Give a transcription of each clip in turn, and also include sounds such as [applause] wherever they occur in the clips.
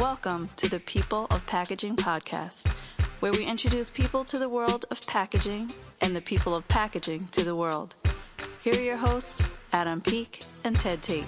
Welcome to the People of Packaging podcast, where we introduce people to the world of packaging and the people of packaging to the world. Here are your hosts, Adam Peek and Ted Tate.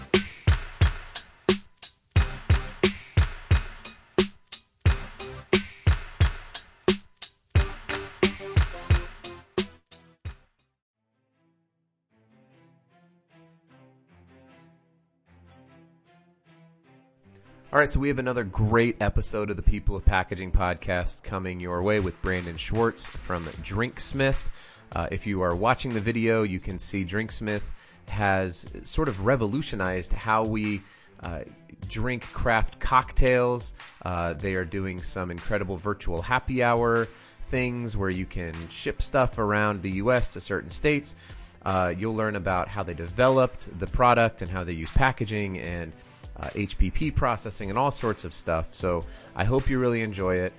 All right, so we have another great episode of the People of Packaging podcast coming your way with Brandon Schwartz from Drinksmith. Uh, if you are watching the video, you can see Drinksmith has sort of revolutionized how we uh, drink craft cocktails. Uh, they are doing some incredible virtual happy hour things where you can ship stuff around the U.S. to certain states. Uh, you'll learn about how they developed the product and how they use packaging and uh, HPP processing and all sorts of stuff. So I hope you really enjoy it.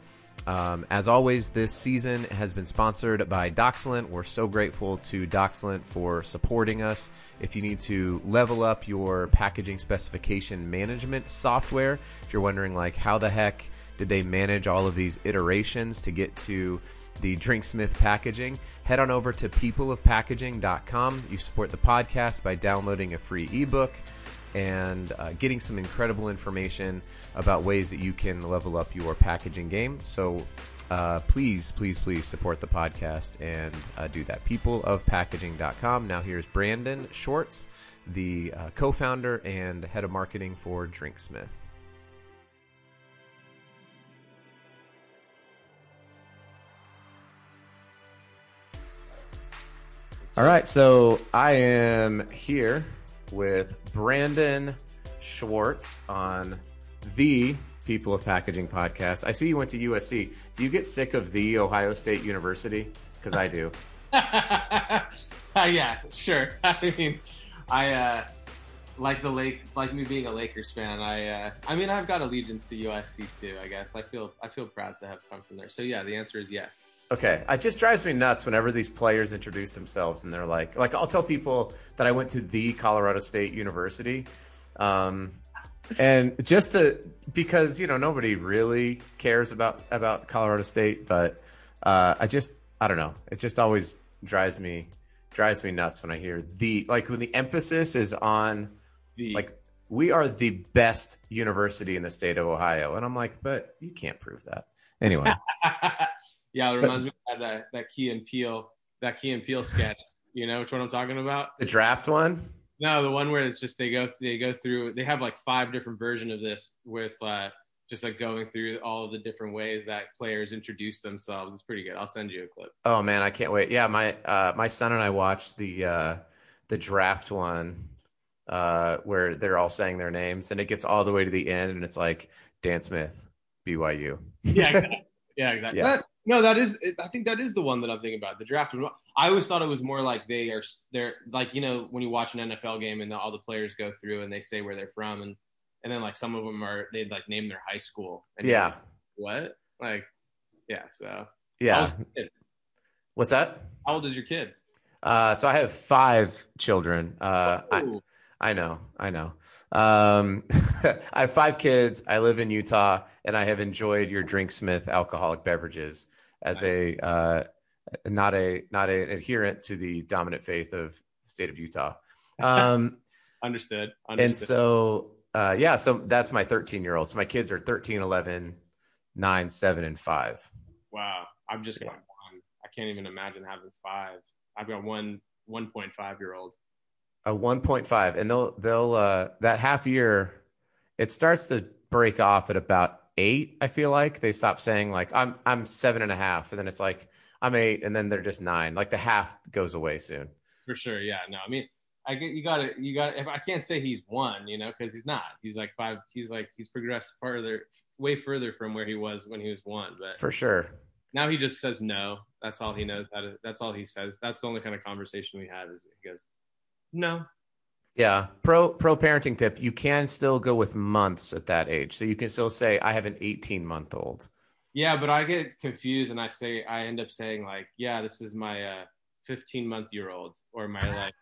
Um, as always, this season has been sponsored by Doxalent. We're so grateful to Doxalent for supporting us. If you need to level up your packaging specification management software, if you're wondering like how the heck did they manage all of these iterations to get to the Drinksmith packaging, head on over to peopleofpackaging.com. You support the podcast by downloading a free ebook and uh, getting some incredible information about ways that you can level up your packaging game. So uh, please, please, please support the podcast and uh, do that. Peopleofpackaging.com. Now here's Brandon Schwartz, the uh, co-founder and head of marketing for Drinksmith. All right, so I am here with Brandon Schwartz on the People of Packaging podcast. I see you went to USC. Do you get sick of the Ohio State University? Because I do. [laughs] uh, yeah, sure. [laughs] I mean, I uh, like the lake, like me being a Lakers fan. I, uh, I mean, I've got allegiance to USC too. I guess I feel, I feel proud to have come from there. So yeah, the answer is yes. Okay, it just drives me nuts whenever these players introduce themselves and they're like, like I'll tell people that I went to the Colorado State University, um, and just to because you know nobody really cares about about Colorado State, but uh, I just I don't know, it just always drives me drives me nuts when I hear the like when the emphasis is on The like we are the best university in the state of Ohio, and I'm like, but you can't prove that. Anyway. [laughs] yeah, it reminds me of that that Key and Peele, that Key and Peele sketch. You know which one I'm talking about? the draft one. No, the one where it's just they go they go through they have like five different version of this with uh just like going through all of the different ways that players introduce themselves. It's pretty good. I'll send you a clip. Oh man, I can't wait. Yeah, my uh, my son and I watched the uh, the draft one uh, where they're all saying their names, and it gets all the way to the end, and it's like Dan Smith, BYU. Yeah, [laughs] exactly. Yeah, exactly. Yeah. No, that is. I think that is the one that I'm thinking about. The draft. I always thought it was more like they are. They're like you know when you watch an NFL game and all the players go through and they say where they're from and and then like some of them are they'd like name their high school. And Yeah, like, what? Like, yeah. So yeah. old's your kid? What's that? How old is your kid? Uh, so I have five children. Uh, I, I know, I know. Um, [laughs] I have five kids. I live in Utah, and I have enjoyed your Drinksmith alcoholic beverages as a uh, not a not an adherent to the dominant faith of the state of Utah. [laughs] Um, Understood. and so uh, yeah, so that's my 13 year old. So my kids are 13, 11, 9, 7, and 5. wow. I've just Yeah. one. I can't even imagine having five. I've got one 1.5 year old. A 1.5, and they'll they'll uh, that half year, it starts to break off at about eight. I feel like they stop saying like I'm I'm seven and a half, and then it's like I'm eight, and then they're just nine. Like the half goes away soon. For sure. Yeah. No, I mean, I get you got to you got. If I can't say he's one, you know, because he's not. He's like five. He's like he's progressed farther, way further from where he was when he was one. But For sure. now he just says no. That's all he knows. That is, that's all he says. That's the only kind of conversation we have. Is he goes, no. Yeah. Pro pro parenting tip: you can still go with months at that age, so you can still say I have an 18 month old. Yeah, but I get confused and I say I end up saying like, yeah, this is my uh, 15 month year old or my [laughs] like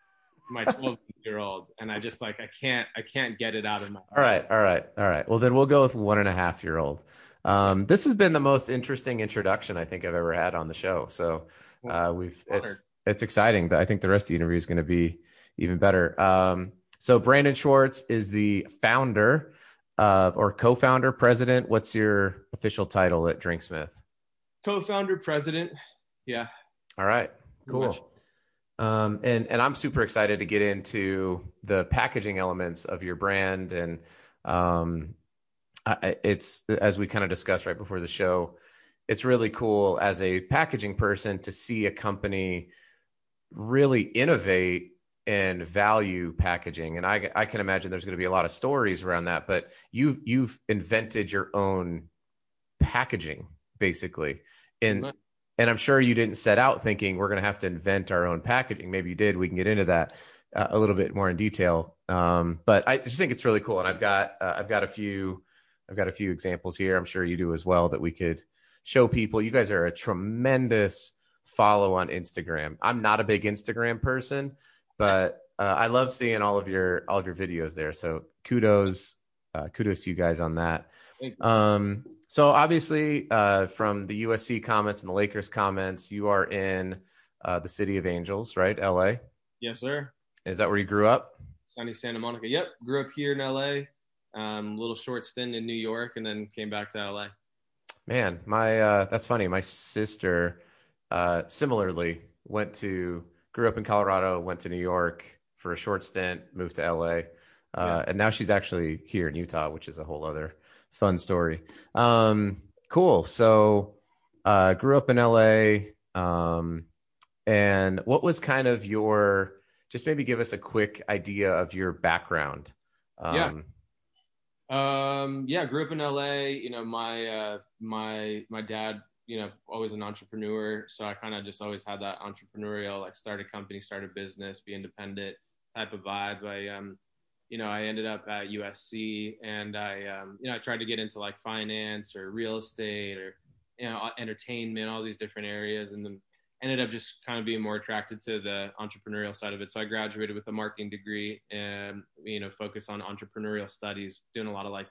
my 12 year old, and I just like I can't I can't get it out of my. All right, all right, all right. Well, then we'll go with one and a half year old. Um, this has been the most interesting introduction I think I've ever had on the show. So uh, we've it's it's exciting. But I think the rest of the interview is going to be even better. Um, so Brandon Schwartz is the founder of or co-founder, president. What's your official title at Drinksmith? Co-founder, president. Yeah. All right. Cool. Um, and and I'm super excited to get into the packaging elements of your brand, and um, I, it's as we kind of discussed right before the show. It's really cool as a packaging person to see a company really innovate and value packaging, and I I can imagine there's going to be a lot of stories around that. But you've you've invented your own packaging basically, and and I'm sure you didn't set out thinking we're going to have to invent our own packaging. Maybe you did. We can get into that uh, a little bit more in detail. Um, but I just think it's really cool, and I've got uh, I've got a few I've got a few examples here. I'm sure you do as well that we could show people. You guys are a tremendous follow on Instagram. I'm not a big Instagram person, but uh, I love seeing all of your all of your videos there. So kudos uh, kudos to you guys on that. Um, so obviously, uh, from the USC comments and the Lakers comments, you are in uh, the city of Angels, right? LA. Yes, sir. Is that where you grew up? Sunny Santa Monica. Yep, grew up here in LA. Um, little short stint in New York, and then came back to LA. Man, my uh, that's funny. My sister uh, similarly went to grew up in Colorado, went to New York for a short stint, moved to LA, uh, yeah. and now she's actually here in Utah, which is a whole other fun story. Um, cool. So, uh, grew up in LA. Um, and what was kind of your, just maybe give us a quick idea of your background. Um, yeah. Um, yeah, grew up in LA. You know, my, uh, my, my dad, you know, always an entrepreneur. So I kind of just always had that entrepreneurial, like start a company, start a business, be independent type of vibe. I, um, you know, I ended up at USC and I, um, you know, I tried to get into like finance or real estate or, you know, entertainment, all these different areas. And then ended up just kind of being more attracted to the entrepreneurial side of it. So I graduated with a marketing degree and, you know, focus on entrepreneurial studies, doing a lot of like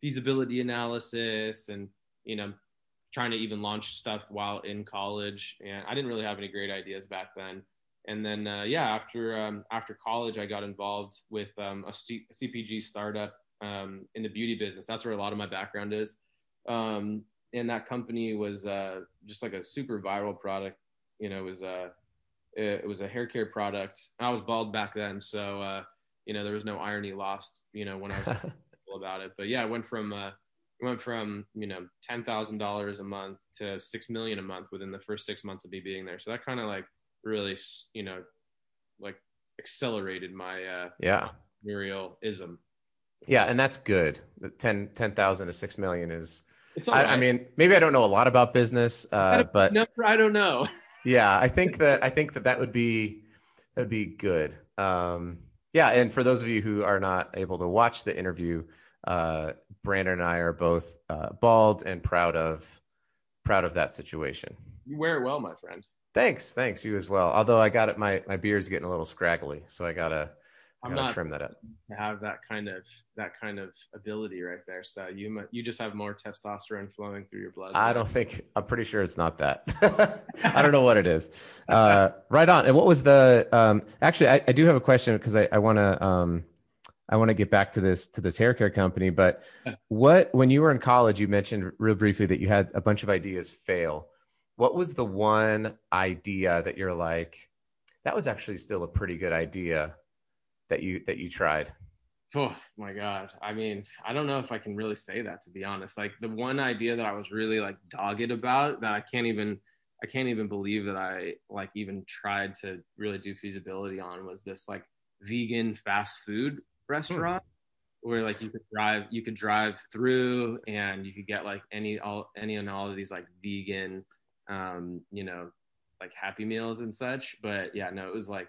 feasibility analysis and, you know, trying to even launch stuff while in college. And I didn't really have any great ideas back then and then uh, yeah, after um, after college, I got involved with um, a, C- CPG startup um, in the beauty business. That's where a lot of my background is. Um, and that company was uh, just like a super viral product. You know, it was a it was a hair care product. I was bald back then, so uh, you know there was no irony lost. You know when I was [laughs] about it, but yeah, I went from uh, went from you know ten thousand dollars a month to six million a month within the first six months of me being there. So that kind of like really, you know, like accelerated my uh, yeah entrepreneurialism. Yeah, and that's good. 10 10,000 to 6 million is I, right. I, mean, maybe I don't know a lot about business, uh, but number, I don't know. [laughs] yeah, I think that I think that that would be that would be good. Um, yeah, and for those of you who are not able to watch the interview, uh, Brandon and I are both uh, bald and proud of proud of that situation. You wear it well, my friend. Thanks, thanks you as well. Although I got it, my my beard's getting a little scraggly, so I gotta, I gotta trim that up to have that kind of that kind of ability right there. So you you just have more testosterone flowing through your blood. I don't think I'm pretty sure it's not that. [laughs] I don't know what it is. Uh, right on. And what was the? Um, actually, I, I do have a question because I, I want to. Um, I want to get back to this to this hair care company, but what when you were in college, you mentioned real briefly that you had a bunch of ideas fail. What was the one idea that you're like that was actually still a pretty good idea that you that you tried oh my god. I mean i don't know if i can really say that to be honest. Like the one idea that i was really like dogged about that i can't even i can't even believe that i like even tried to really do feasibility on was this like vegan fast food restaurant hmm. where like you could drive you could drive through and you could get like any all any and all of these like vegan um, you know, like Happy Meals and such. But yeah, no, it was like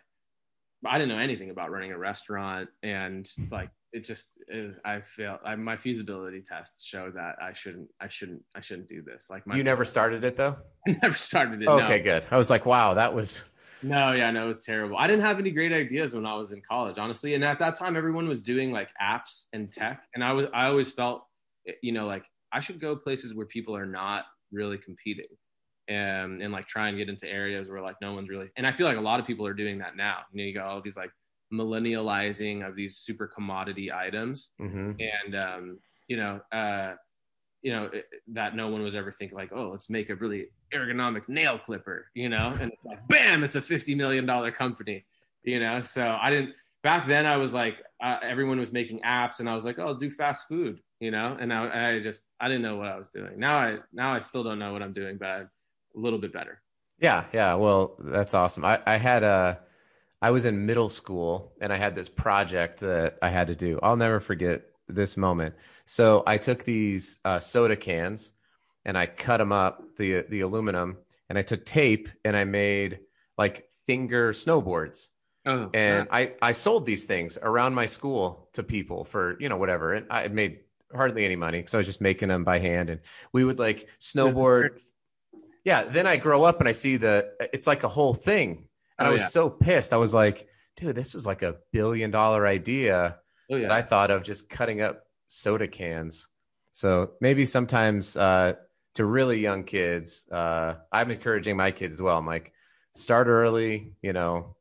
I didn't know anything about running a restaurant, and [laughs] like it just is. I feel I, my feasibility test showed that I shouldn't, I shouldn't, I shouldn't do this. Like my, you never started it though. I [laughs] never started it. Okay, no. good. I was like, wow, that was No, yeah, no, it was terrible. I didn't have any great ideas when I was in college, honestly. And at that time, everyone was doing like apps and tech, and I was I always felt, you know, like I should go places where people are not really competing, and and like try and get into areas where like no one's really. And I feel like a lot of people are doing that now. You know, you got all these like millennializing of these super commodity items, hmm and um, you know, uh, you know that no one was ever thinking like, oh, let's make a really ergonomic nail clipper, you know, and it's like, bam, it's a fifty million dollar company, you know. So I didn't back then. I was like, uh, everyone was making apps, and I was like, oh, I'll do fast food, you know. And I, I just I didn't know what I was doing. Now I now I still don't know what I'm doing, but I'm a little bit better. Yeah, yeah. Well, that's awesome. I, I had a, I was in middle school and I had this project that I had to do. I'll never forget this moment. So I took these uh, soda cans and I cut them up, the the aluminum, and I took tape and I made like finger snowboards. Oh, And I I sold these things around my school to people for you know whatever. And I made hardly any money because I was just making them by hand. And we would like snowboard. Yeah. Then I grow up and I see the it's like a whole thing. And Oh, I was yeah. so pissed. I was like, dude, this is like a billion dollar idea oh that. I thought of just cutting up soda cans. So maybe sometimes uh, to really young kids, uh, I'm encouraging my kids as well. I'm like, start early, you know,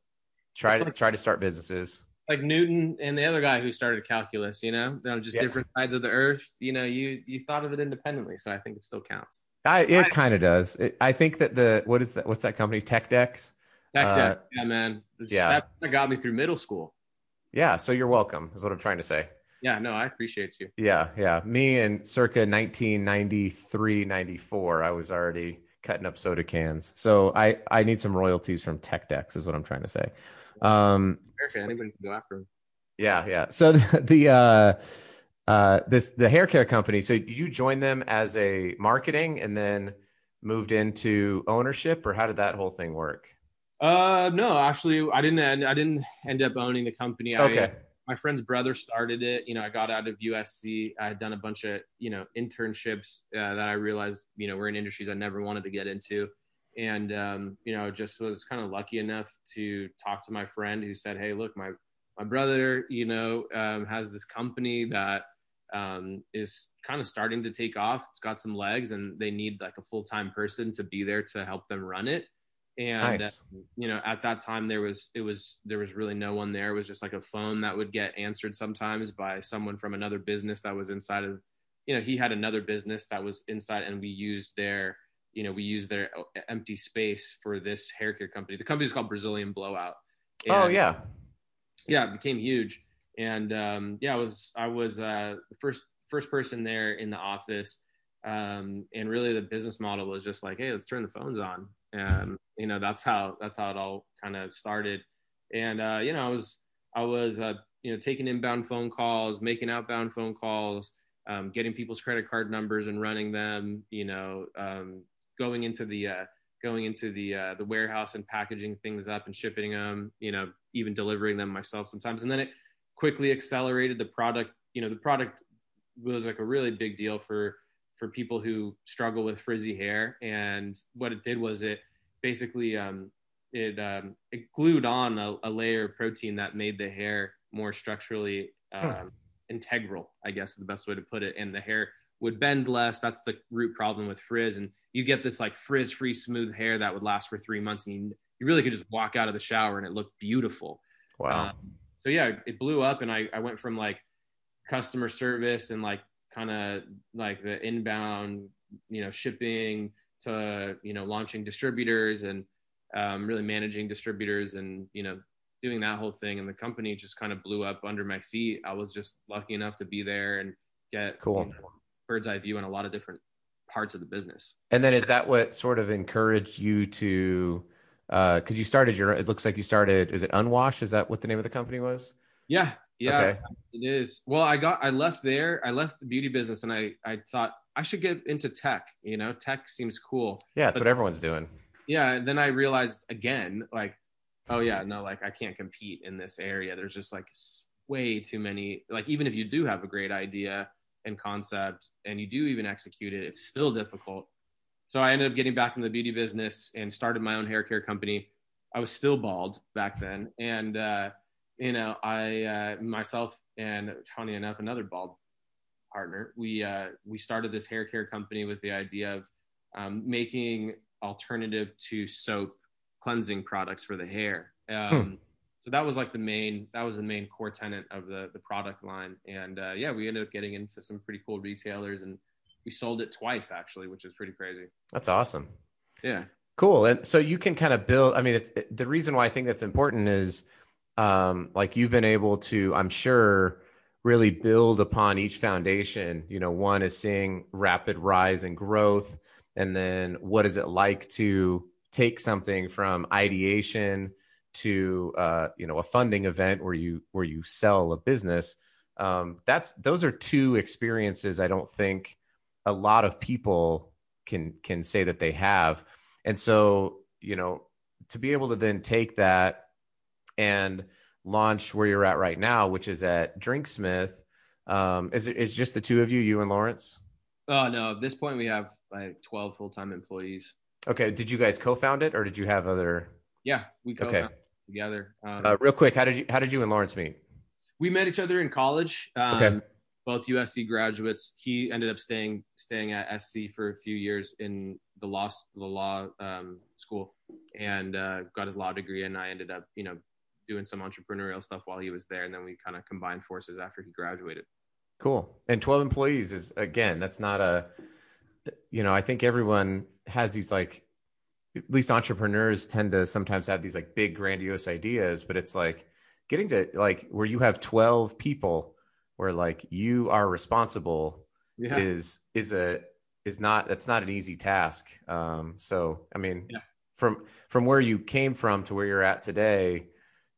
try It's to like- try to start businesses. like Newton and the other guy who started calculus, you know, they're just Yeah. different sides of the earth. You know, you you thought of it independently, so I think it still counts. I, it kind of does. It, I think that the what is that? What's that company? Tech TechDex. Tech Uh, yeah, man. It's- yeah. that got me through middle school. Yeah. So you're welcome. Is what I'm trying to say. Yeah, no, I appreciate you. Yeah, yeah. Me and circa 1993, 94, I was already cutting up soda cans. So I I need some royalties from Tech Decks is what I'm trying to say. Um America, anybody can go after him. yeah, yeah. So the, [laughs] the uh uh this the hair care company, so you joined them as a marketing and then moved into ownership or how did that whole thing work? Uh, no, actually, I didn't. End, I didn't end up owning the company. I, Okay. my friend's brother started it. You know, I got out of USC. I had done a bunch of you know internships uh, that I realized you know were in industries I never wanted to get into, and um, you know just was kind of lucky enough to talk to my friend who said, "Hey, look, my my brother, you know, um, has this company that um, is kind of starting to take off. It's got some legs, and they need like a full time person to be there to help them run it." And Nice. you know at that time there was it was there was really no one there it was just like a phone that would get answered sometimes by someone from another business that was inside of you know he had another business that was inside and we used their you know we used their empty space for this hair care company the company's called brazilian blowout Oh yeah. yeah, it became huge. And um, yeah, I was I was uh, the first first person there in the office. Um, and really, the business model was just like, hey, let's turn the phones on. And you know, that's how that's how it all kind of started. And uh, you know, I was I was uh, you know taking inbound phone calls, making outbound phone calls, um, getting people's credit card numbers and running them. You know, um, going into the uh, going into the uh, the warehouse and packaging things up and shipping them. You know, even delivering them myself sometimes. And then it quickly accelerated the product. You know, the product was like a really big deal for for people who struggle with frizzy hair. And what it did was it basically um, it um, it glued on a, a layer of protein that made the hair more structurally um, Hmm. integral. I guess is the best way to put it. And the hair would bend less. That's the root problem with frizz. And you get this like frizz free smooth hair that would last for three months, and you you really could just walk out of the shower and it looked beautiful. Wow. Um, so yeah, it blew up, and I I went from like customer service and like kind of like the inbound, you know, shipping to you know launching distributors and um, really managing distributors and you know doing that whole thing. And the company just kind of blew up under my feet. I was just lucky enough to be there and get Cool. you know, bird's eye view on a lot of different parts of the business. And then is that what sort of encouraged you to uh because you started your it looks like you started is it unwash is that what the name of the company was Yeah, yeah, Okay. it is. Well, I got I left there. I left the beauty business, and I I thought I should get into tech. You know, tech seems cool. yeah that's But- what everyone's doing Yeah, and then I realized again, like, oh yeah, no, like I can't compete in this area. There's just like way too many. Like, even if you do have a great idea and concept, and you do even execute it, it's still difficult. So I ended up getting back into the beauty business and started my own hair care company. I was still bald back then, and uh, you know, I uh, myself and funny enough, another bald partner, we uh, we started this hair care company with the idea of um, making alternative to soap cleansing products for the hair. Um, hmm. So that was like the main that was the main core tenant of the the product line, and uh, yeah, we ended up getting into some pretty cool retailers, and we sold it twice actually, which is pretty crazy. That's awesome. Yeah. Cool. And so you can kind of build. I mean, it's it, the reason why I think that's important is um, like you've been able to, I'm sure, really build upon each foundation. You know, one is seeing rapid rise and growth, and then what is it like to take something from ideation to uh, you know a funding event where you where you sell a business. Um, that's those are two experiences I don't think a lot of people can can say that they have and so, you know, to be able to then take that and launch where you're at right now, which is at Drinksmith, um, is it is just the two of you, you and Lawrence? Oh no, at this point we have like 12 full-time employees. Okay. Did you guys co-found it or did you have other? Yeah, we co-founded okay. together. Um, uh, real quick, how did you how did you and Lawrence meet? We met each other in college. Um, okay both USC graduates. He ended up staying staying at SC for a few years in the law the law um, school and uh, got his law degree. And I ended up you know doing some entrepreneurial stuff while he was there, and then we kind of combined forces after he graduated. Cool. And twelve employees is again that's not a you know I think everyone has these like at least entrepreneurs tend to sometimes have these like big grandiose ideas, but it's like getting to like where you have 12 people where like you are responsible yeah. is is a is not that's not an easy task um so i mean yeah. from from where you came from to where you're at today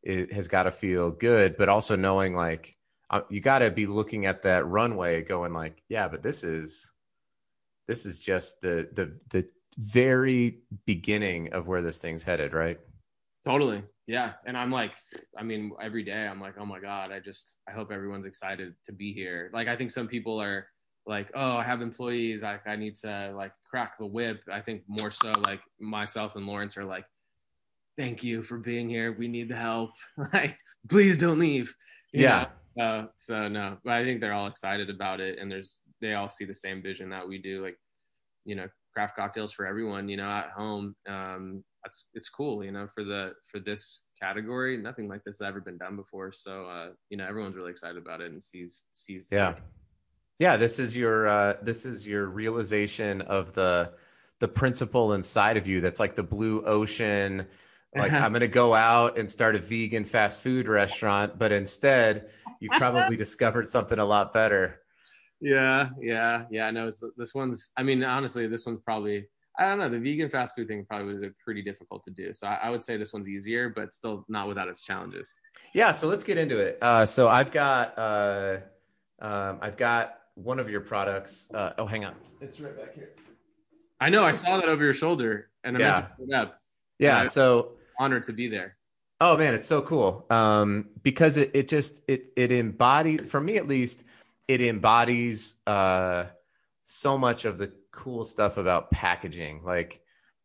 it has got to feel good but also knowing like uh, you got to be looking at that runway going like yeah but this is this is just the the the very beginning of where this thing's headed right? Totally. Yeah. And i'm like i mean every day i'm like oh my god i just i hope everyone's excited to be here. Like i think some people are like oh i have employees like i need to like crack the whip. I think more so like myself and lawrence are like thank you for being here. We need the help. [laughs] Like please don't leave. You yeah. uh, so no but i think they're all excited about it and there's they all see the same vision that we do like you know craft cocktails for everyone you know at home. Um that's it's cool, you know, for the for this category. Nothing like this has ever been done before. So uh, you know, everyone's really excited about it and sees sees Yeah. Yeah, this is your uh this is your realization of the the principle inside of you that's like the blue ocean like [laughs] I'm going to go out and start a vegan fast food restaurant, but instead you probably [laughs] discovered something a lot better. Yeah, yeah, yeah. No, it's this one's. I mean, honestly, this one's probably I don't know. The vegan fast food thing probably would be pretty difficult to do. So I, I, would say this one's easier, but still not without its challenges. Yeah. So let's get into it. Uh, so I've got uh, um, I've got one of your products. Uh, oh, hang on. It's right back here. I know. I saw that over your shoulder, and I yeah. meant to put it up. Yeah. So honored to be there. Oh man, it's so cool. Um, because it it just it it embodies for me at least it embodies uh so much of the cool stuff about packaging. Like,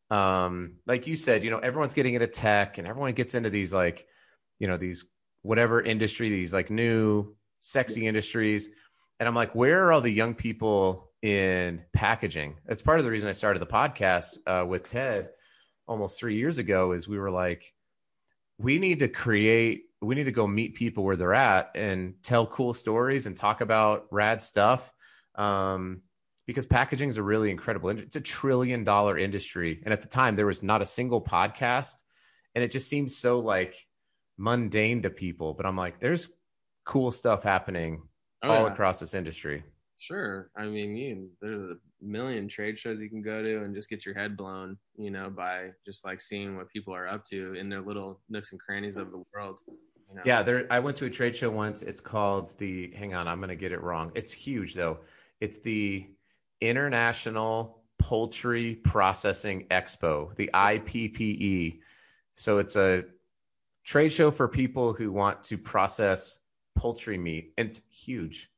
um, like you said, you know, everyone's getting into tech and everyone gets into these like, you know, these whatever industry, these like new sexy industries. And I'm like, where are all the young people in packaging? That's part of the reason I started the podcast uh, with Ted almost three years ago. Is we were like, we need to create, we need to go meet people where they're at and tell cool stories and talk about rad stuff. Um, because packaging is a really incredible it's a trillion dollar industry and at the time there was not a single podcast and it just seems so like mundane to people but i'm like there's cool stuff happening oh, all yeah. across this industry sure i mean you, there's a million trade shows you can go to and just get your head blown you know by just like seeing what people are up to in their little nooks and crannies of the world you know? yeah there i went to a trade show once it's called the hang on i'm gonna get it wrong it's huge though it's the International Poultry Processing Expo, the IPPE. So it's a trade show for people who want to process poultry meat. And it's huge.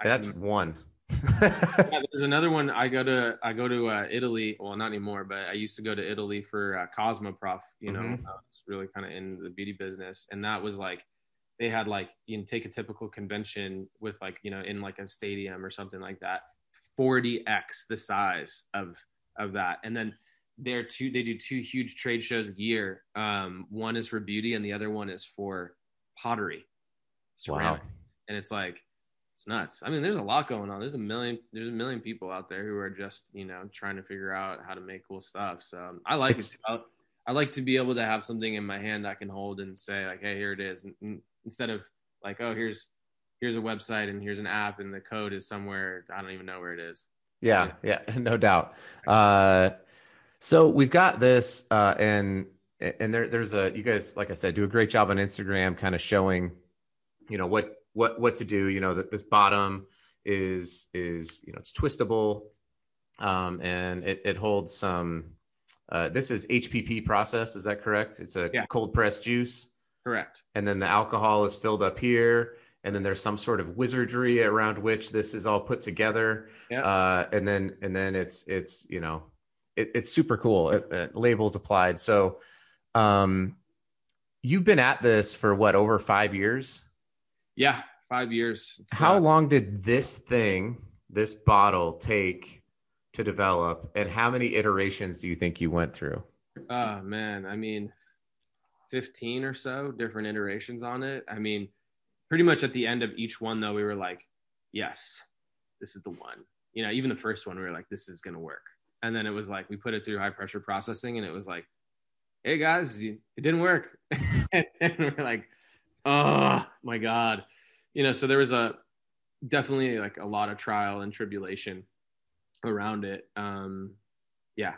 And that's one. [laughs] yeah, there's another one. I go to I go to uh, Italy. Well, not anymore, but I used to go to Italy for uh, Cosmoprof. You know, Mhm. I was really kind of in the beauty business, and that was like they had like you know take a typical convention with like you know in like a stadium or something like that, 40x the size of of that, and then they're two they do two huge trade shows a year. Um, one is for beauty, and the other one is for pottery, ceramics, and it's like it's nuts. I mean, there's a lot going on. There's a million. There's a million people out there who are just you know trying to figure out how to make cool stuff. So um, I like It's- it. I, I like to be able to have something in my hand I can hold and say like, hey, here it is, and, instead of like, oh, here's here's a website and here's an app and the code is somewhere I don't even know where it is. Yeah, yeah, [laughs] no doubt. Uh, so we've got this, uh, and and there, there's a you guys, like I said, do a great job on Instagram, kind of showing, you know, what what what to do. You know, that this bottom is is you know it's twistable, um, and it it holds some. Uh, this is HPP process. Is that correct? It's a Yeah. cold pressed juice, Correct. and then the alcohol is filled up here, and then there's some sort of wizardry around which this is all put together Yeah. uh, and then and then it's it's you know it, it's super cool it, it- labels applied so um you've been at this for what over five years yeah, five years. It's, how uh, long did this thing this bottle take to develop and how many iterations do you think you went through Oh man, I mean, fifteen or so different iterations on it. I mean, pretty much at the end of each one, though, we were like, "Yes, this is the one." You know, even the first one, we were like, "This is gonna work." And then it was like we put it through high pressure processing, and it was like, "Hey guys, it didn't work," [laughs] and we're like, "Oh my god," you know. So there was a definitely like a lot of trial and tribulation around it. Um, yeah,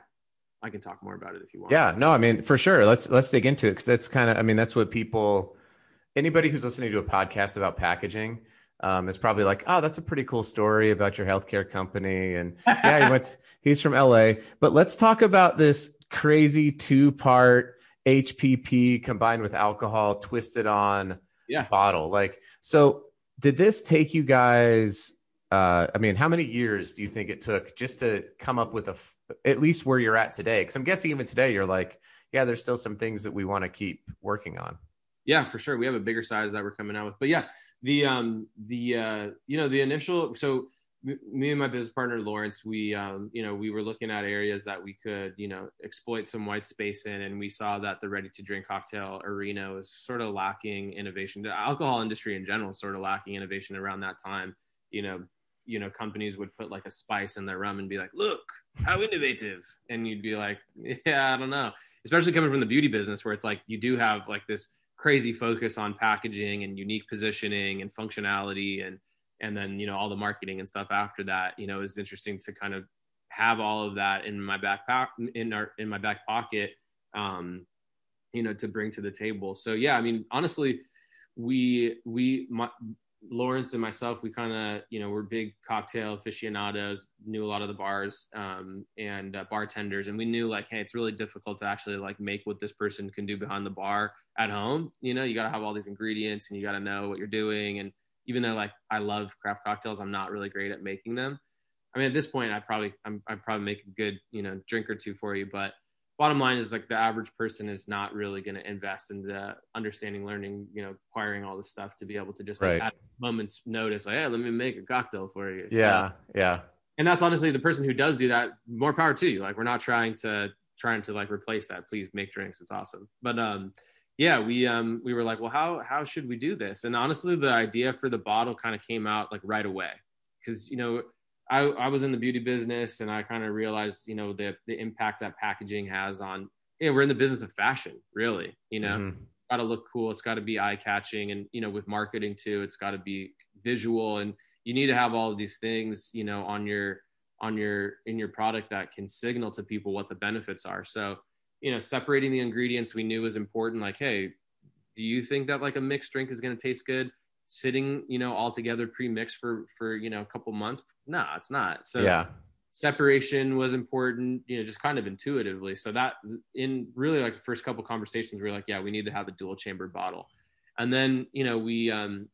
I can talk more about it if you want. yeah no i mean for sure let's let's dig into it because that's kind of i mean that's what people anybody who's listening to a podcast about packaging um, is probably like oh that's a pretty cool story about your healthcare company and yeah he went [laughs] he's from la but let's talk about this crazy two part hpp combined with alcohol twisted on Yeah. bottle like so did this take you guys uh, I mean, how many years do you think it took just to come up with a, f- at least where you're at today? Because I'm guessing even today you're like, yeah, there's still some things that we want to keep working on. Yeah, for sure. We have a bigger size that we're coming out with, but yeah, the um the uh you know the initial so me and my business partner Lawrence, we um you know we were looking at areas that we could you know exploit some white space in, and we saw that the ready to drink cocktail arena was sort of lacking innovation. The alcohol industry in general sort of lacking innovation around that time. You know, you know companies would put like a spice in their rum and be like, look how innovative, and you'd be like, [laughs] yeah, I don't know. Especially coming from the beauty business where it's like you do have like this crazy focus on packaging and unique positioning and functionality and and then you know all the marketing and stuff after that you know is interesting to kind of have all of that in my back po- in our in my back pocket um you know to bring to the table so yeah i mean honestly we we my, Lawrence and myself, we kind of, you know, we're big cocktail aficionados, knew a lot of the bars um, and uh, bartenders. And we knew like, hey, it's really difficult to actually like make what this person can do behind the bar at home. You know, you got to have all these ingredients and you got to know what you're doing. And even though like I love craft cocktails, I'm not really great at making them. I mean, at this point, I probably, I'm, I probably make a good, you know, drink or two for you, but bottom line is like the average person is not really going to invest in the understanding, learning, you know, acquiring all this stuff to be able to just like, Right. at a moment's notice, like, hey, let me make a cocktail for you. So- Yeah. Yeah. and that's honestly the person who does do that. More power to you. Like we're not trying to trying to like replace that. Please make drinks. It's awesome. But um, yeah, we um we were like, well, how how should we do this? And honestly, the idea for the bottle kind of came out like right away because you know I, I was in the beauty business and I kind of realized, you know, the the impact that packaging has on. Yeah, we're in the business of fashion, really. You know, Mhm. got to look cool. It's got to be eye catching, and you know, with marketing too, it's got to be visual, and you need to have all of these things, you know, on your on your in your product that can signal to people what the benefits are. So, you know, separating the ingredients we knew was important. Like, hey, do you think that like a mixed drink is going to taste good? Sitting, you know, all together pre-mixed for for you know a couple months? No, it's not. So yeah. separation was important you know just kind of intuitively so that in really like the first couple conversations we are like yeah we need to have a dual chamber bottle and then you know we um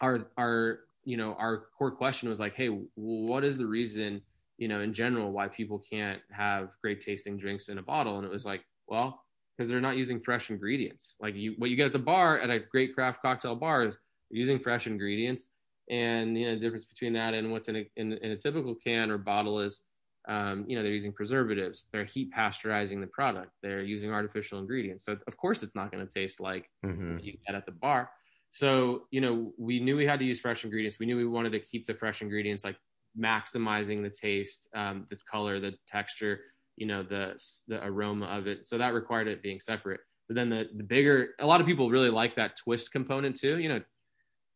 our our you know, our core question was like, hey, what is the reason, you know, in general, why people can't have great tasting drinks in a bottle? And it was like, well, because they're not using fresh ingredients. Like you, what you get at the bar at a great craft cocktail bar is using fresh ingredients. And you know, the difference between that and what's in a, in, in a typical can or bottle is, um, you know, they're using preservatives. They're heat pasteurizing the product. They're using artificial ingredients. So of course, it's not going to taste like mm-hmm. you get at the bar. So, you know, we knew we had to use fresh ingredients. We knew we wanted to keep the fresh ingredients, like maximizing the taste, um, the color, the texture, you know, the the aroma of it. So that required it being separate. But then the the bigger, a lot of people really like that twist component too. You know,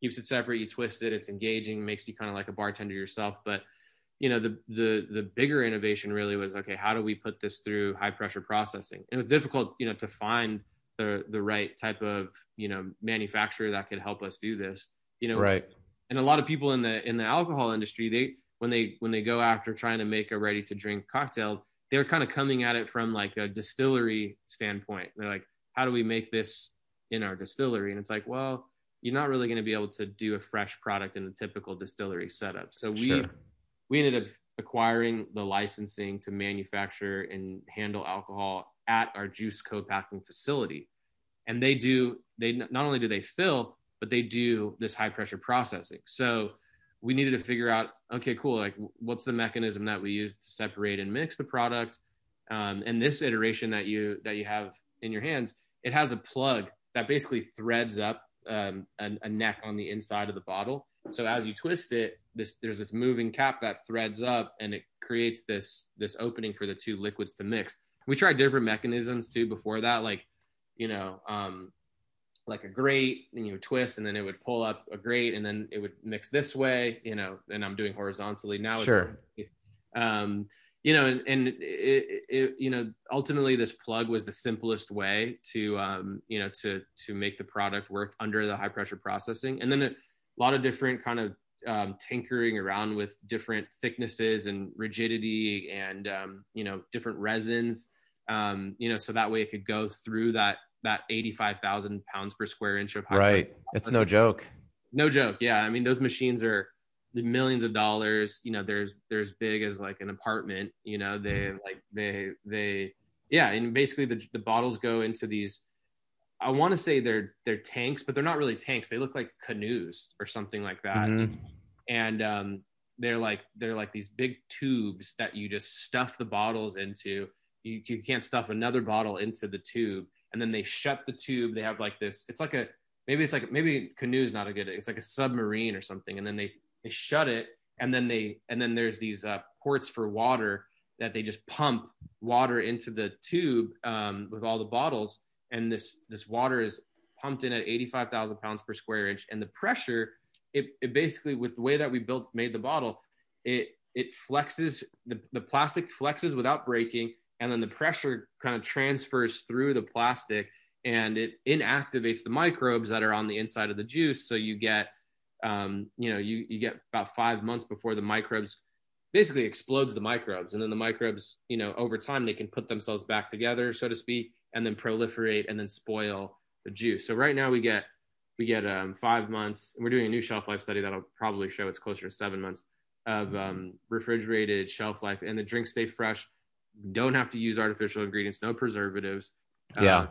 keeps it separate. You twist it. It's engaging, makes you kind of like a bartender yourself. But you know, the the the bigger innovation really was okay. How do we put this through high pressure processing? It was difficult, you know, to find the the right type of you know manufacturer that could help us do this you know right and a lot of people in the in the alcohol industry they when they when they go after trying to make a ready to drink cocktail they're kind of coming at it from like a distillery standpoint. They're like how do we make this in our distillery? And it's like well you're not really going to be able to do a fresh product in a typical distillery setup. So we sure. we ended up acquiring the licensing to manufacture and handle alcohol at our juice co-packing facility. And they do they not only do they fill but they do this high pressure processing. So we needed to figure out okay cool like what's the mechanism that we use to separate and mix the product? Um, and this iteration that you that you have in your hands it has a plug that basically threads up um, a, a neck on the inside of the bottle. So as you twist it this there's this moving cap that threads up and it creates this this opening for the two liquids to mix. We tried different mechanisms too before that, like you know, um, like a grate, and you know, twist, and then it would pull up a grate, and then it would mix this way, you know. And I'm doing horizontally now. Sure. Um, you know, and, and it, it, you know, ultimately, this plug was the simplest way to, um, you know, to to make the product work under the high pressure processing, and then a lot of different kind of um, tinkering around with different thicknesses and rigidity and um, you know different resins um, you know, so that way it could go through that that eighty five thousand pounds per square inch of right. It's no joke. No joke. Yeah, I mean those machines are millions of dollars. You know, there's there's big as like an apartment. You know, they [laughs] like they they yeah, and basically the the bottles go into these. I want to say they're they're tanks, but they're not really tanks. They look like canoes or something like that. Mm-hmm. And um, they're like they're like these big tubes that you just stuff the bottles into you, you can't stuff another bottle into the tube and then they shut the tube. They have like this it's like a maybe it's like maybe canoe is not a good it's like a submarine or something and then they they shut it and then they and then there's these uh, ports for water that they just pump water into the tube um, with all the bottles and this this water is pumped in at 85,000 pounds per square inch and the pressure it, it basically with the way that we built made the bottle it it flexes the, the plastic flexes without breaking and then the pressure kind of transfers through the plastic and it inactivates the microbes that are on the inside of the juice. So you get um, you know you, you get about five months before the microbes basically explodes the microbes. And then the microbes you know over time they can put themselves back together so to speak and then proliferate and then spoil the juice. So right now we get we get um, five months and we're doing a new shelf life study that'll probably show it's closer to seven months of um, refrigerated shelf life and the drinks stay fresh don't have to use artificial ingredients, no preservatives. Yeah. Uh,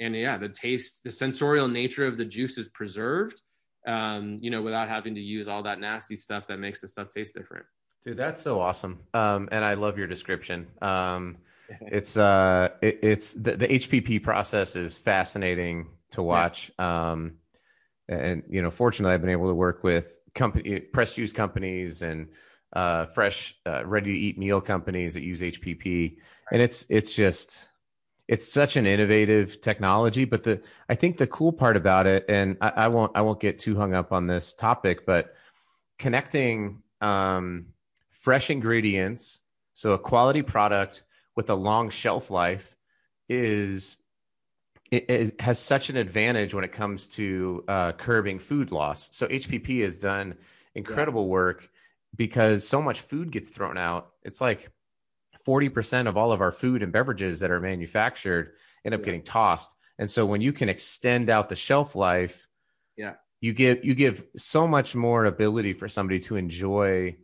and yeah, the taste, the sensorial nature of the juice is preserved, um, you know, without having to use all that nasty stuff that makes the stuff taste different. Dude, that's so awesome. Um, and I love your description. Um, [laughs] it's uh, it, it's the, the, HPP process is fascinating to watch. Yeah. Um, and you know, fortunately, I've been able to work with company press juice companies and uh, fresh, uh, ready to eat meal companies that use HPP, and it's it's just it's such an innovative technology. But the I think the cool part about it, and I, I won't I won't get too hung up on this topic, but connecting um, fresh ingredients, so a quality product with a long shelf life, is it, it, has such an advantage when it comes to uh, curbing food loss. So HPP has done incredible yeah. work because so much food gets thrown out. It's like 40% of all of our food and beverages that are manufactured end up yeah. getting tossed. And so when you can extend out the shelf life, yeah, you give you give so much more ability for somebody to enjoy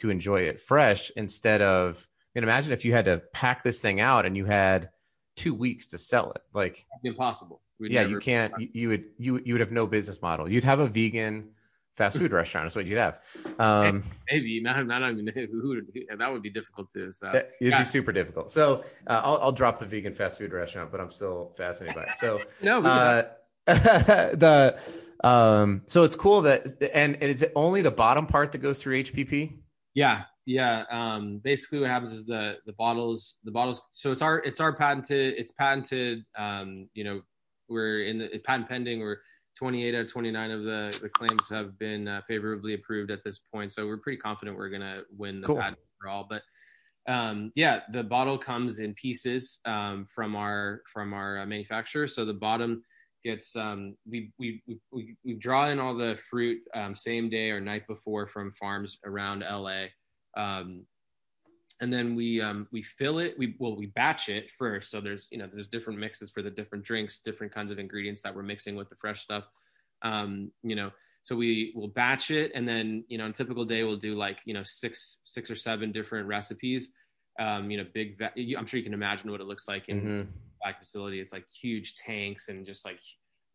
to enjoy it fresh instead of I mean, imagine if you had to pack this thing out and you had two weeks to sell it. Like impossible. We'd yeah, you can't. You, you, would you you would have no business model. You'd have a vegan fast food restaurant. Is what you'd have. Um, Maybe not. Not even [laughs] who, who, that would be difficult to. So it'd yeah. be super difficult. So uh, I'll, I'll drop the vegan fast food restaurant, but I'm still fascinated by it. So [laughs] no, uh, [laughs] the um, so it's cool that and, and is it only the bottom part that goes through HPP? Yeah, yeah. Um, basically, what happens is the the bottles the bottles. So it's our it's our patented it's patented. Um, you know, we're in the patent pending. We're 28 out of 29 of the, the claims have been uh, favorably approved at this point. So we're pretty confident we're going to win the cool. patent for all. But um, yeah, the bottle comes in pieces um, from our from our uh, manufacturer. So the bottom gets um, we, we we we draw in all the fruit um, same day or night before from farms around LA, um, and then we um, we fill it. We well we batch it first. So there's you know there's different mixes for the different drinks, different kinds of ingredients that we're mixing with the fresh stuff. Um, you know, so we will batch it, and then you know, on a typical day we'll do like you know six six or seven different recipes. Um, you know, big. I'm sure you can imagine what it looks like in mm-hmm. facility. It's like huge tanks and just like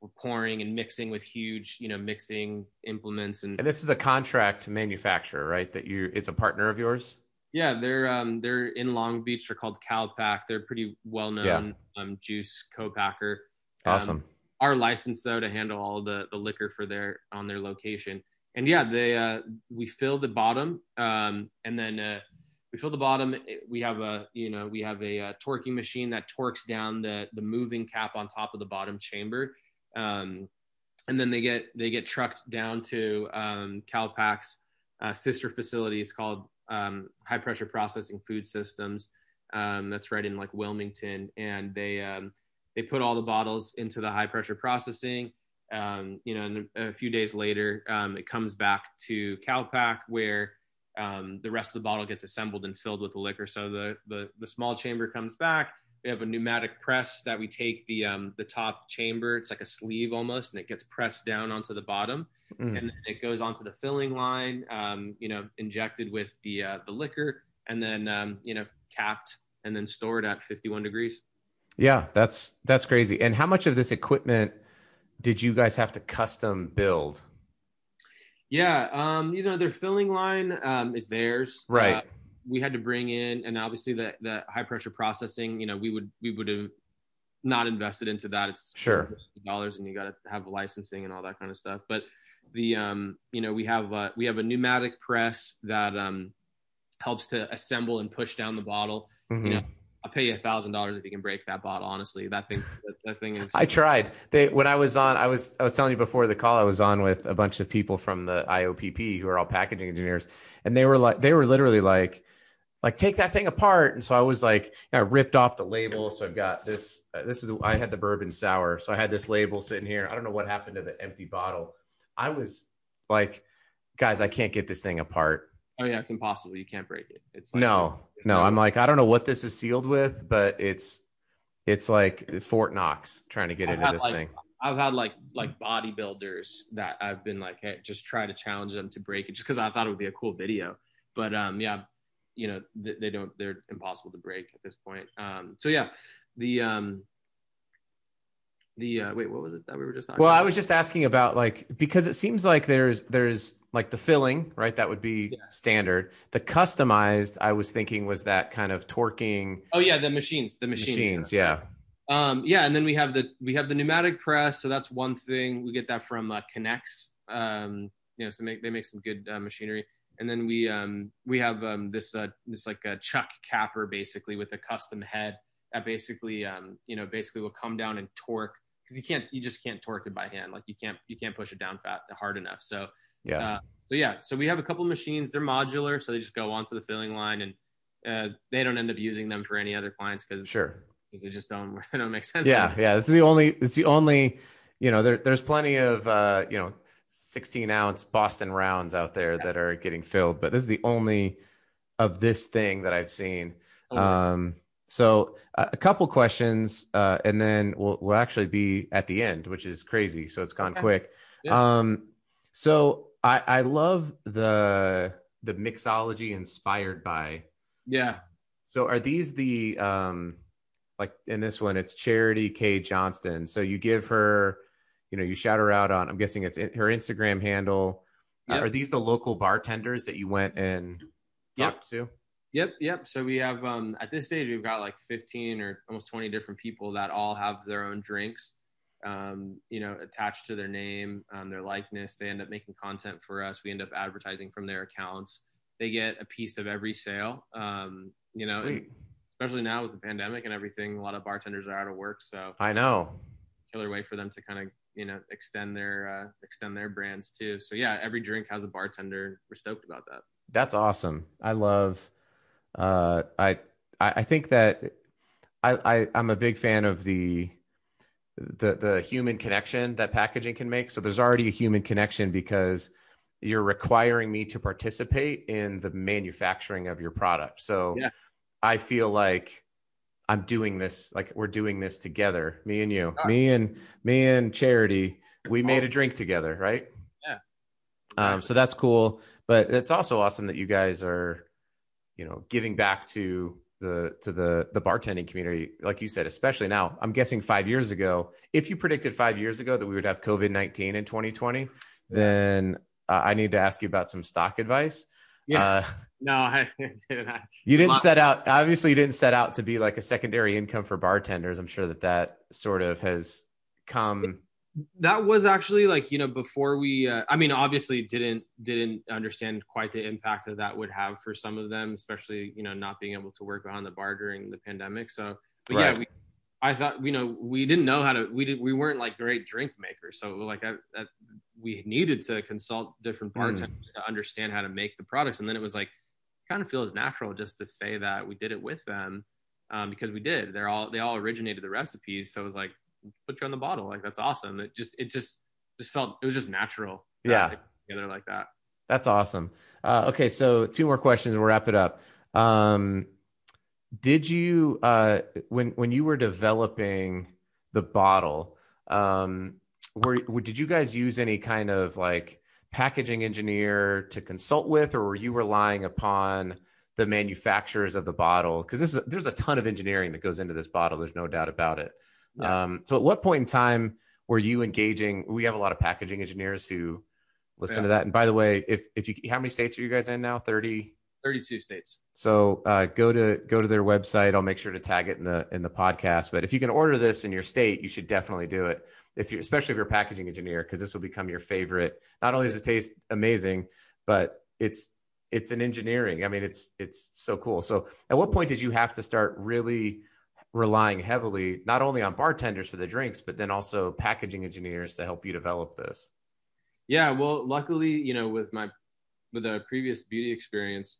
we're pouring and mixing with huge, you know, mixing implements and. And this is a contract manufacturer, right? That you, it's a partner of yours. Yeah, they're um they're in Long Beach. They're called CalPack. They're pretty well known yeah. um, juice co-packer. Um, awesome. Our license though to handle all the the liquor for their on their location. And yeah, they uh, we fill the bottom um, and then uh, we fill the bottom. We have a you know we have a, a uh, torquing machine that torques down the the moving cap on top of the bottom chamber um, and then they get they get trucked down to um, CalPack's uh, sister facility. It's called um, High Pressure Processing Food Systems. Um, that's right in like Wilmington, and they um, they put all the bottles into the high pressure processing. Um, you know, and a few days later, um, it comes back to CalPack where um, the rest of the bottle gets assembled and filled with the liquor. So the the, the small chamber comes back we have a pneumatic press that we take the um, the top chamber. It's like a sleeve almost, and it gets pressed down onto the bottom, mm. and then it goes onto the filling line. Um, you know, injected with the uh, the liquor, and then um, you know capped and then stored at 51 degrees. Yeah, that's that's crazy. And how much of this equipment did you guys have to custom build? Yeah, um, you know, their filling line um, is theirs. Right. Uh, we had to bring in, and obviously the the high pressure processing. You know, we would we would have not invested into that. It's sure dollars, and you got to have licensing and all that kind of stuff. But the um, you know, we have uh, we have a pneumatic press that um, helps to assemble and push down the bottle. Mm-hmm. You know, I'll pay you a thousand dollars if you can break that bottle. Honestly, that thing, that, that, thing is. I tried. They when I was on, I was I was telling you before the call, I was on with a bunch of people from the IOPP who are all packaging engineers, and they were like, they were literally like, like take that thing apart. And so I was like, I ripped off the label. So I've got this. Uh, this is the, I had the bourbon sour, so I had this label sitting here. I don't know what happened to the empty bottle. I was like, guys, I can't get this thing apart. Oh yeah, it's impossible. You can't break it. It's like, no, no. I'm like, I don't know what this is sealed with, but it's it's like Fort Knox trying to get I've into this like, thing. I've had like like bodybuilders that I've been like, hey, just try to challenge them to break it, just because I thought it would be a cool video. But um, yeah, you know they, they don't they're impossible to break at this point. Um, so yeah, the um, the uh, wait, what was it that we were just talking? Well, about? I was just asking about like because it seems like there's there's like the filling, right? That would be yeah. standard. The customized, I was thinking, was that kind of torquing. Oh yeah, the machines, the machines, machines, yeah. Um, yeah, and then we have the we have the pneumatic press, so that's one thing. We get that from uh, K'Nex. Um, you know, so make, they make some good uh, machinery and then we um, we have um, this uh, this like a chuck capper basically with a custom head that basically um, you know basically will come down and torque because you can't you just can't torque it by hand. Like you can't you can't push it down fat hard enough. So yeah. uh, so yeah. So we have a couple machines. They're modular so they just go onto the filling line and uh, they don't end up using them for any other clients because sure. because they just don't [laughs] they don't make sense. Yeah yeah. It's the only it's the only you know there, there's plenty of uh, you know 16 ounce Boston rounds out there that are getting filled, but this is the only of this thing that I've seen. Oh, um, so uh, a couple questions, uh, and then we'll, we'll actually be at the end, which is crazy. So it's gone okay. quick. Yeah. Um, so I I love the the mixology inspired by. Yeah. So are these the um like in this one it's Charity K Johnston. So you give her, you know, you shout her out on I'm guessing it's her Instagram handle. Uh, yep. Uh, are these the local bartenders that you went and talked yep. to? Yep, yep. So we have um at this stage we've got like 15 or almost 20 different people that all have their own drinks um, you know, attached to their name, um, their likeness. They end up making content for us. We end up advertising from their accounts. They get a piece of every sale. Um, you know, especially now with the pandemic and everything, a lot of bartenders are out of work. So I know killer way for them to kind of you know extend their uh, extend their brands too. So yeah, every drink has a bartender. We're stoked about that. That's awesome. I love. Uh, I I think that I, I I'm a big fan of the the the human connection that packaging can make. So there's already a human connection because you're requiring me to participate in the manufacturing of your product. So yeah. I feel like I'm doing this like we're doing this together, me and you, right. me and me and Charity. We made a drink together, right? Yeah. Um, so that's cool, but it's also awesome that you guys are, you know, giving back to the to the the bartending community like you said especially now i'm guessing five years ago if you predicted five years ago that we would have covid-19 in 2020 yeah. then uh, i need to ask you about some stock advice yeah. Uh, no i [laughs] didn't. You didn't set out obviously you didn't set out to be like a secondary income for bartenders. I'm sure that that sort of has come that was actually like you know before we uh, i mean obviously didn't didn't understand quite the impact that that would have for some of them especially you know not being able to work behind the bar during the pandemic. So but right. yeah we, i thought you know we didn't know how to we did we weren't like great drink makers so like I, I, we needed to consult different hmm. bartenders mm. to understand how to make the products and then it was like kind of feels natural just to say that we did it with them um, because we did they're all they all originated the recipes so it was like put you on the bottle. Like that's awesome. It just it just just felt it was just natural. Yeah, together like that. That's awesome. Uh, okay, so two more questions. We'll wrap it up. Um, did you uh, when when you were developing the bottle? Um, were, did you guys use any kind of like packaging engineer to consult with, or were you relying upon the manufacturers of the bottle? Because this is there's a ton of engineering that goes into this bottle. There's no doubt about it. Yeah. Um, so at what point in time were you engaging? We have a lot of packaging engineers who listen yeah. to that. And by the way, if, if you, how many states are you guys in now? 30, 32 states. So uh, go to go to their website. I'll make sure to tag it in the in the podcast. But if you can order this in your state, you should definitely do it. If you especially if you're a packaging engineer, because this will become your favorite. Not only does it taste amazing, but it's it's an engineering. I mean, it's it's so cool. So at what point did you have to start really relying heavily not only on bartenders for the drinks, but then also packaging engineers to help you develop this? Yeah, well, luckily, you know, with my with a previous beauty experience,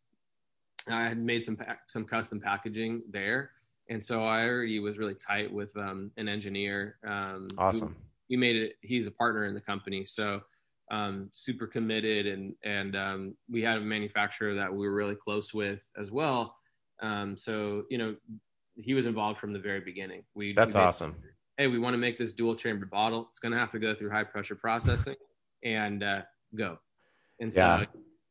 I had made some some custom packaging there, and so I already was really tight with um, an engineer. Um, awesome. We made it. He's a partner in the company, so um, super committed, and and um, we had a manufacturer that we were really close with as well. Um, so you know, he was involved from the very beginning. We that's we made, awesome. Hey, we want to make this dual chambered bottle. It's going to have to go through high pressure processing and uh, go. And so yeah.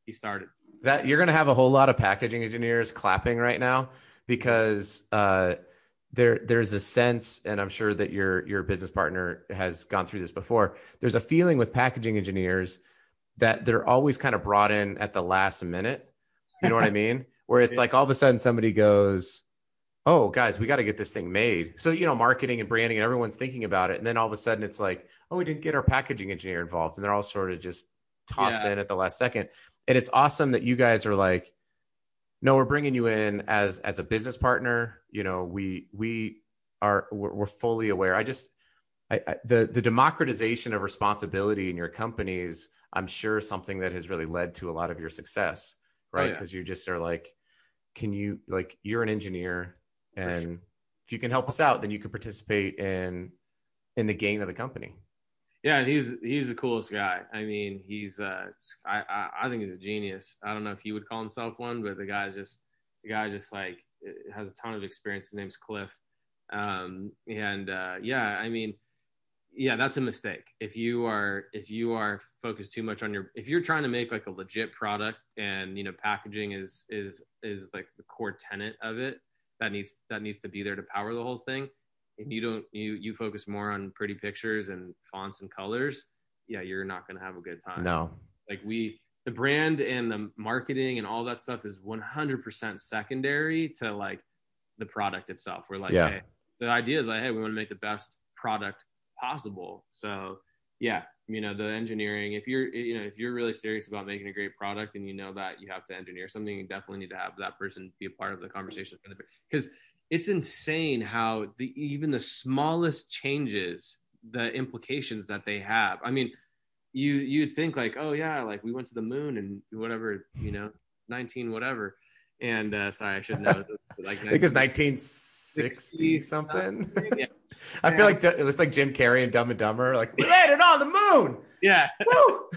he started. That you're going to have a whole lot of packaging engineers clapping right now because uh, there there's a sense, and I'm sure that your your business partner has gone through this before. There's a feeling with packaging engineers that they're always kind of brought in at the last minute. You know what I [laughs] mean? Where it's like all of a sudden somebody goes, oh guys we got to get this thing made so you know marketing and branding and everyone's thinking about it and then all of a sudden it's like oh we didn't get our packaging engineer involved and they're all sort of just tossed yeah. in at the last second and it's awesome that you guys are like no we're bringing you in as as a business partner you know we we are we're, we're fully aware i just I, I, the the democratization of responsibility in your companies i'm sure something that has really led to a lot of your success oh, right because oh, yeah. you just are like can you like you're an engineer and sure. if you can help us out then you can participate in in the gain of the company yeah he's he's the coolest guy. I mean he's uh I, I, I think he's a genius. I don't know if he would call himself one but the guy just the guy just like has a ton of experience. His name's cliff. Um and uh yeah i mean yeah, that's a mistake. If you are if you are focused too much on your if you're trying to make like a legit product and you know packaging is is is like the core tenant of it that needs that needs to be there to power the whole thing and you don't you you focus more on pretty pictures and fonts and colors yeah you're not going to have a good time No. like we the brand and the marketing and all that stuff is 100% secondary to like the product itself we're like Yeah. hey, the idea is like hey we want to make the best product possible so yeah you know the engineering if you're you know if you're really serious about making a great product and you know that you have to engineer something you definitely need to have that person be a part of the conversation because it's insane how the even the smallest changes the implications that they have i mean you you'd think like oh yeah like we went to the moon and whatever you know 19 whatever and uh sorry i should know [laughs] like I think it's 1960 something. [laughs] Yeah. [laughs] I feel like it looks like Jim Carrey and Dumb and Dumber. Like we landed on the moon. yeah Woo!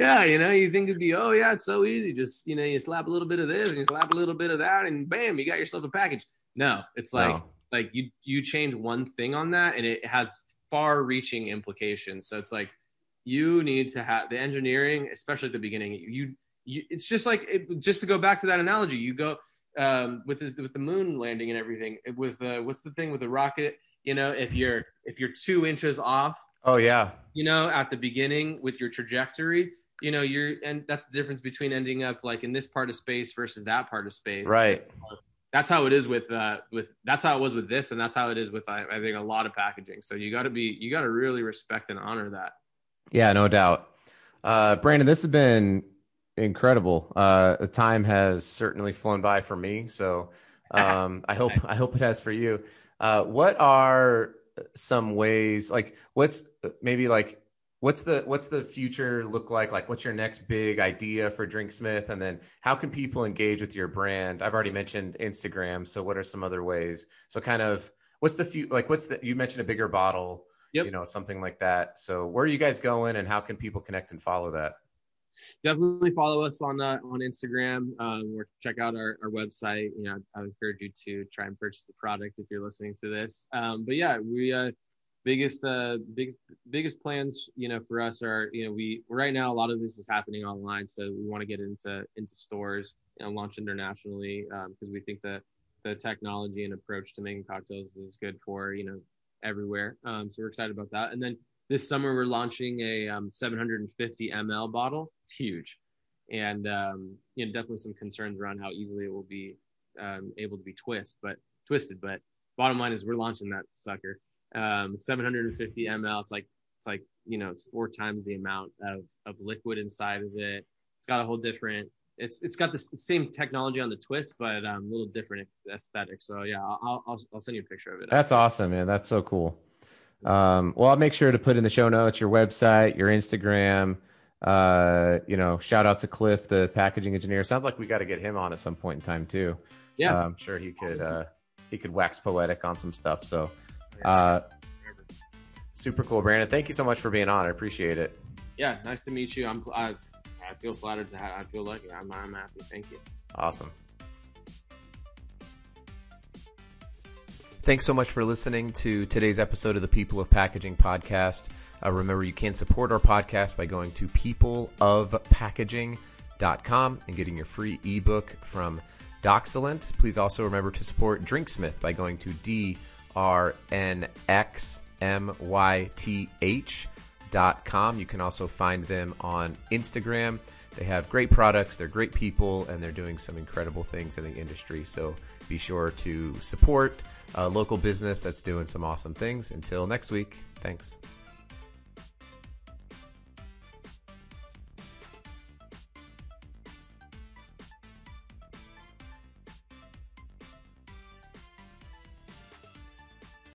Yeah, you know, you think it'd be, oh yeah, it's so easy. Just you know, you slap a little bit of this and you slap a little bit of that, and bam, you got yourself a package. No, it's like No. like you you change one thing on that, and it has far-reaching implications. So it's like you need to have the engineering, especially at the beginning. You, you it's just like it, just to go back to that analogy. You go um, with the, with the moon landing and everything. With uh, what's the thing with the rocket? You know, if you're if you're two inches off Oh yeah. you know, at the beginning with your trajectory, you know, you're, and that's the difference between ending up like in this part of space versus that part of space. Right. That's how it is with, uh, with, that's how it was with this. And that's how it is with, I, I think, a lot of packaging. So you got to be, you got to really respect and honor that. Yeah, no doubt. Uh, Brandon, this has been incredible. Uh, the time has certainly flown by for me. So [laughs] um, I hope I hope it has for you. Uh, what are some ways like what's maybe like what's the what's the future look like like what's your next big idea for Drnxmyth and then how can people engage with your brand i've already mentioned instagram so what are some other ways so kind of what's the few like what's the you mentioned a bigger bottle Yep. you know something like that so where are you guys going and how can people connect and follow that Definitely follow us on, uh, on Instagram um, or check out our, our website. You know, I would encourage you to try and purchase the product if you're listening to this. Um, but yeah, we, uh, biggest uh big biggest plans you know for us are you know we right now a lot of this is happening online so we want to get into into stores and launch internationally because we think that the technology and approach to making cocktails is good for you know everywhere. Um, so we're excited about that. And then this summer we're launching a um, 750 ml bottle. It's huge. And um, you know definitely some concerns around how easily it will be um, able to be twist but twisted. But bottom line is we're launching that sucker um 750 ml it's like it's like you know four times the amount of of liquid inside of it it's got a whole different it's it's got the same technology on the twist but um, a little different aesthetic so yeah i'll i'll, I'll send you a picture of it That's awesome, man. That's so cool. Um, well, I'll make sure to put in the show notes your website, your Instagram. Uh, you know, shout out to Cliff, the packaging engineer. Sounds like we got to get him on at some point in time too. yeah Uh, I'm sure he could. Uh, he could wax poetic on some stuff. So, uh, super cool, Brandon. Thank you so much for being on. I appreciate it. yeah nice to meet you i'm i, I feel flattered to have i feel lucky i'm, I'm happy thank you Awesome. Thanks so much for listening to today's episode of the People of Packaging podcast. Uh, remember, you can support our podcast by going to peopleofpackaging.com and getting your free ebook from Doxalent. Please also remember to support Drnxmyth by going to drnxmyth.com. You can also find them on Instagram. They have great products, they're great people, and they're doing some incredible things in the industry. So be sure to support a local business that's doing some awesome things. Until next week, thanks.